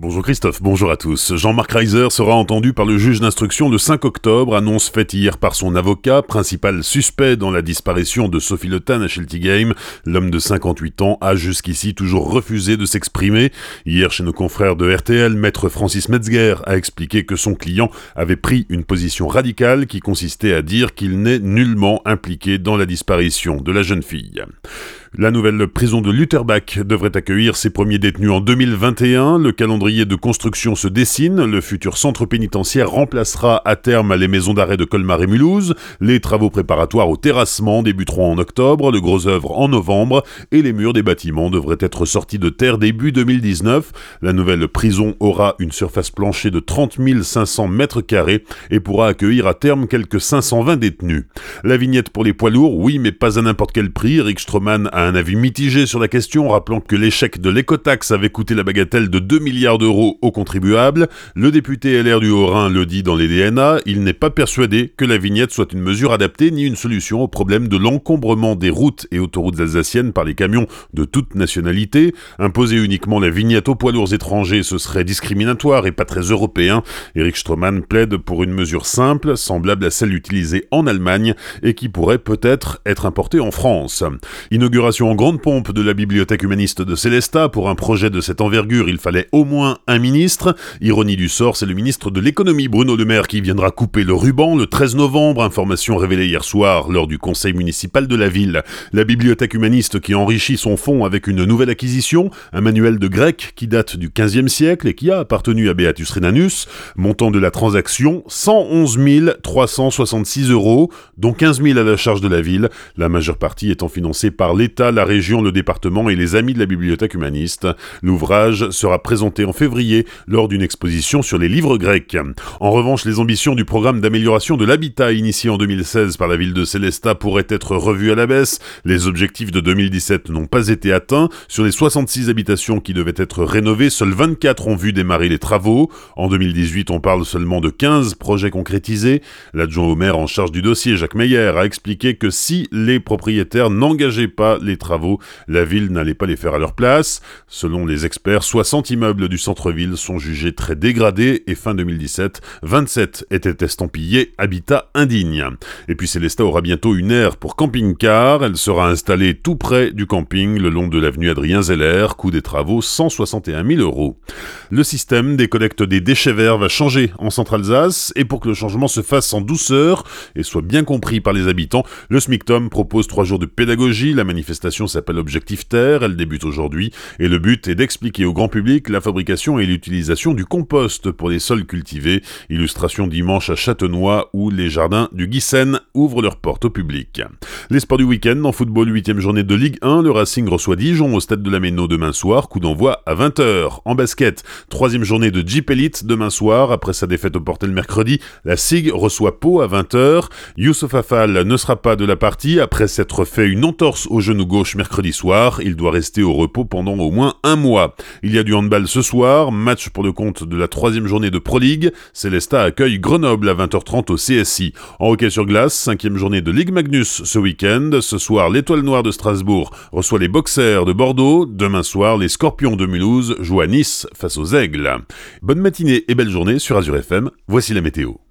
Bonjour Christophe, bonjour à tous. Jean-Marc Reiser sera entendu par le juge d'instruction le 5 octobre, annonce faite hier par son avocat, principal suspect dans la disparition de Sophie Le Tan à Shelty Game. L'homme de 58 ans a jusqu'ici toujours refusé de s'exprimer. Hier, chez nos confrères de RTL, maître Francis Metzger a expliqué que son client avait pris une position radicale qui consistait à dire qu'il n'est nullement impliqué dans la disparition de la jeune fille. La nouvelle prison de Lutterbach devrait accueillir ses premiers détenus en 2021. Le calendrier de construction se dessine. Le futur centre pénitentiaire remplacera à terme les maisons d'arrêt de Colmar et Mulhouse. Les travaux préparatoires au terrassement débuteront en octobre, le gros œuvre en novembre et les murs des bâtiments devraient être sortis de terre début 2019. La nouvelle prison aura une surface planchée de 30 500 mètres carrés et pourra accueillir à terme quelques 520 détenus. La vignette pour les poids lourds, oui, mais pas à n'importe quel prix. Un avis mitigé sur la question, rappelant que l'échec de l'écotaxe avait coûté la bagatelle de 2 milliards d'euros aux contribuables. Le député LR du Haut-Rhin le dit dans les DNA, il n'est pas persuadé que la vignette soit une mesure adaptée ni une solution au problème de l'encombrement des routes et autoroutes alsaciennes par les camions de toute nationalité. Imposer uniquement la vignette aux poids lourds étrangers, ce serait discriminatoire et pas très européen. Eric Stroman plaide pour une mesure simple, semblable à celle utilisée en Allemagne et qui pourrait peut-être être importée en France en grande pompe de la bibliothèque humaniste de Célestat. Pour un projet de cette envergure, il fallait au moins un ministre. Ironie du sort, c'est le ministre de l'économie Bruno Le Maire qui viendra couper le ruban le 13 novembre, information révélée hier soir lors du conseil municipal de la ville. La bibliothèque humaniste qui enrichit son fonds avec une nouvelle acquisition, un manuel de grec qui date du 15e siècle et qui a appartenu à Beatus Renanus. Montant de la transaction 111 366 euros, dont 15 000 à la charge de la ville, la majeure partie étant financée par l'État la région, le département et les amis de la bibliothèque humaniste. L'ouvrage sera présenté en février lors d'une exposition sur les livres grecs. En revanche, les ambitions du programme d'amélioration de l'habitat initié en 2016 par la ville de Célestat pourraient être revues à la baisse. Les objectifs de 2017 n'ont pas été atteints. Sur les 66 habitations qui devaient être rénovées, seuls 24 ont vu démarrer les travaux. En 2018, on parle seulement de 15 projets concrétisés. L'adjoint au maire en charge du dossier, Jacques Meyer, a expliqué que si les propriétaires n'engageaient pas les travaux, la ville n'allait pas les faire à leur place. Selon les experts, 60 immeubles du centre-ville sont jugés très dégradés et fin 2017, 27 étaient estampillés habitat indigne. Et puis Célestat aura bientôt une aire pour camping-car, elle sera installée tout près du camping le long de l'avenue Adrien Zeller, coût des travaux 161 000 euros. Le système des collectes des déchets verts va changer en Centre-Alsace et pour que le changement se fasse en douceur et soit bien compris par les habitants, le SMICTOM propose trois jours de pédagogie, la manifestation manifestation s'appelle Objectif Terre, elle débute aujourd'hui, et le but est d'expliquer au grand public la fabrication et l'utilisation du compost pour les sols cultivés. Illustration dimanche à Châtenois où les jardins du Guissen ouvrent leurs portes au public. Les sports du week-end, en football, 8 journée de Ligue 1, le Racing reçoit Dijon au stade de la Méno demain soir, coup d'envoi à 20h. En basket, troisième journée de Jeep Elite demain soir, après sa défaite au Portel mercredi, la SIG reçoit Pau à 20h. Youssouf Afal ne sera pas de la partie après s'être fait une entorse au genou gauche mercredi soir. Il doit rester au repos pendant au moins un mois. Il y a du handball ce soir, match pour le compte de la troisième journée de Pro League. Célesta accueille Grenoble à 20h30 au CSI. En hockey sur glace, cinquième journée de Ligue Magnus ce week-end. Ce soir, l'Étoile Noire de Strasbourg reçoit les Boxers de Bordeaux. Demain soir, les Scorpions de Mulhouse jouent à Nice face aux Aigles. Bonne matinée et belle journée sur Azure FM. Voici la météo.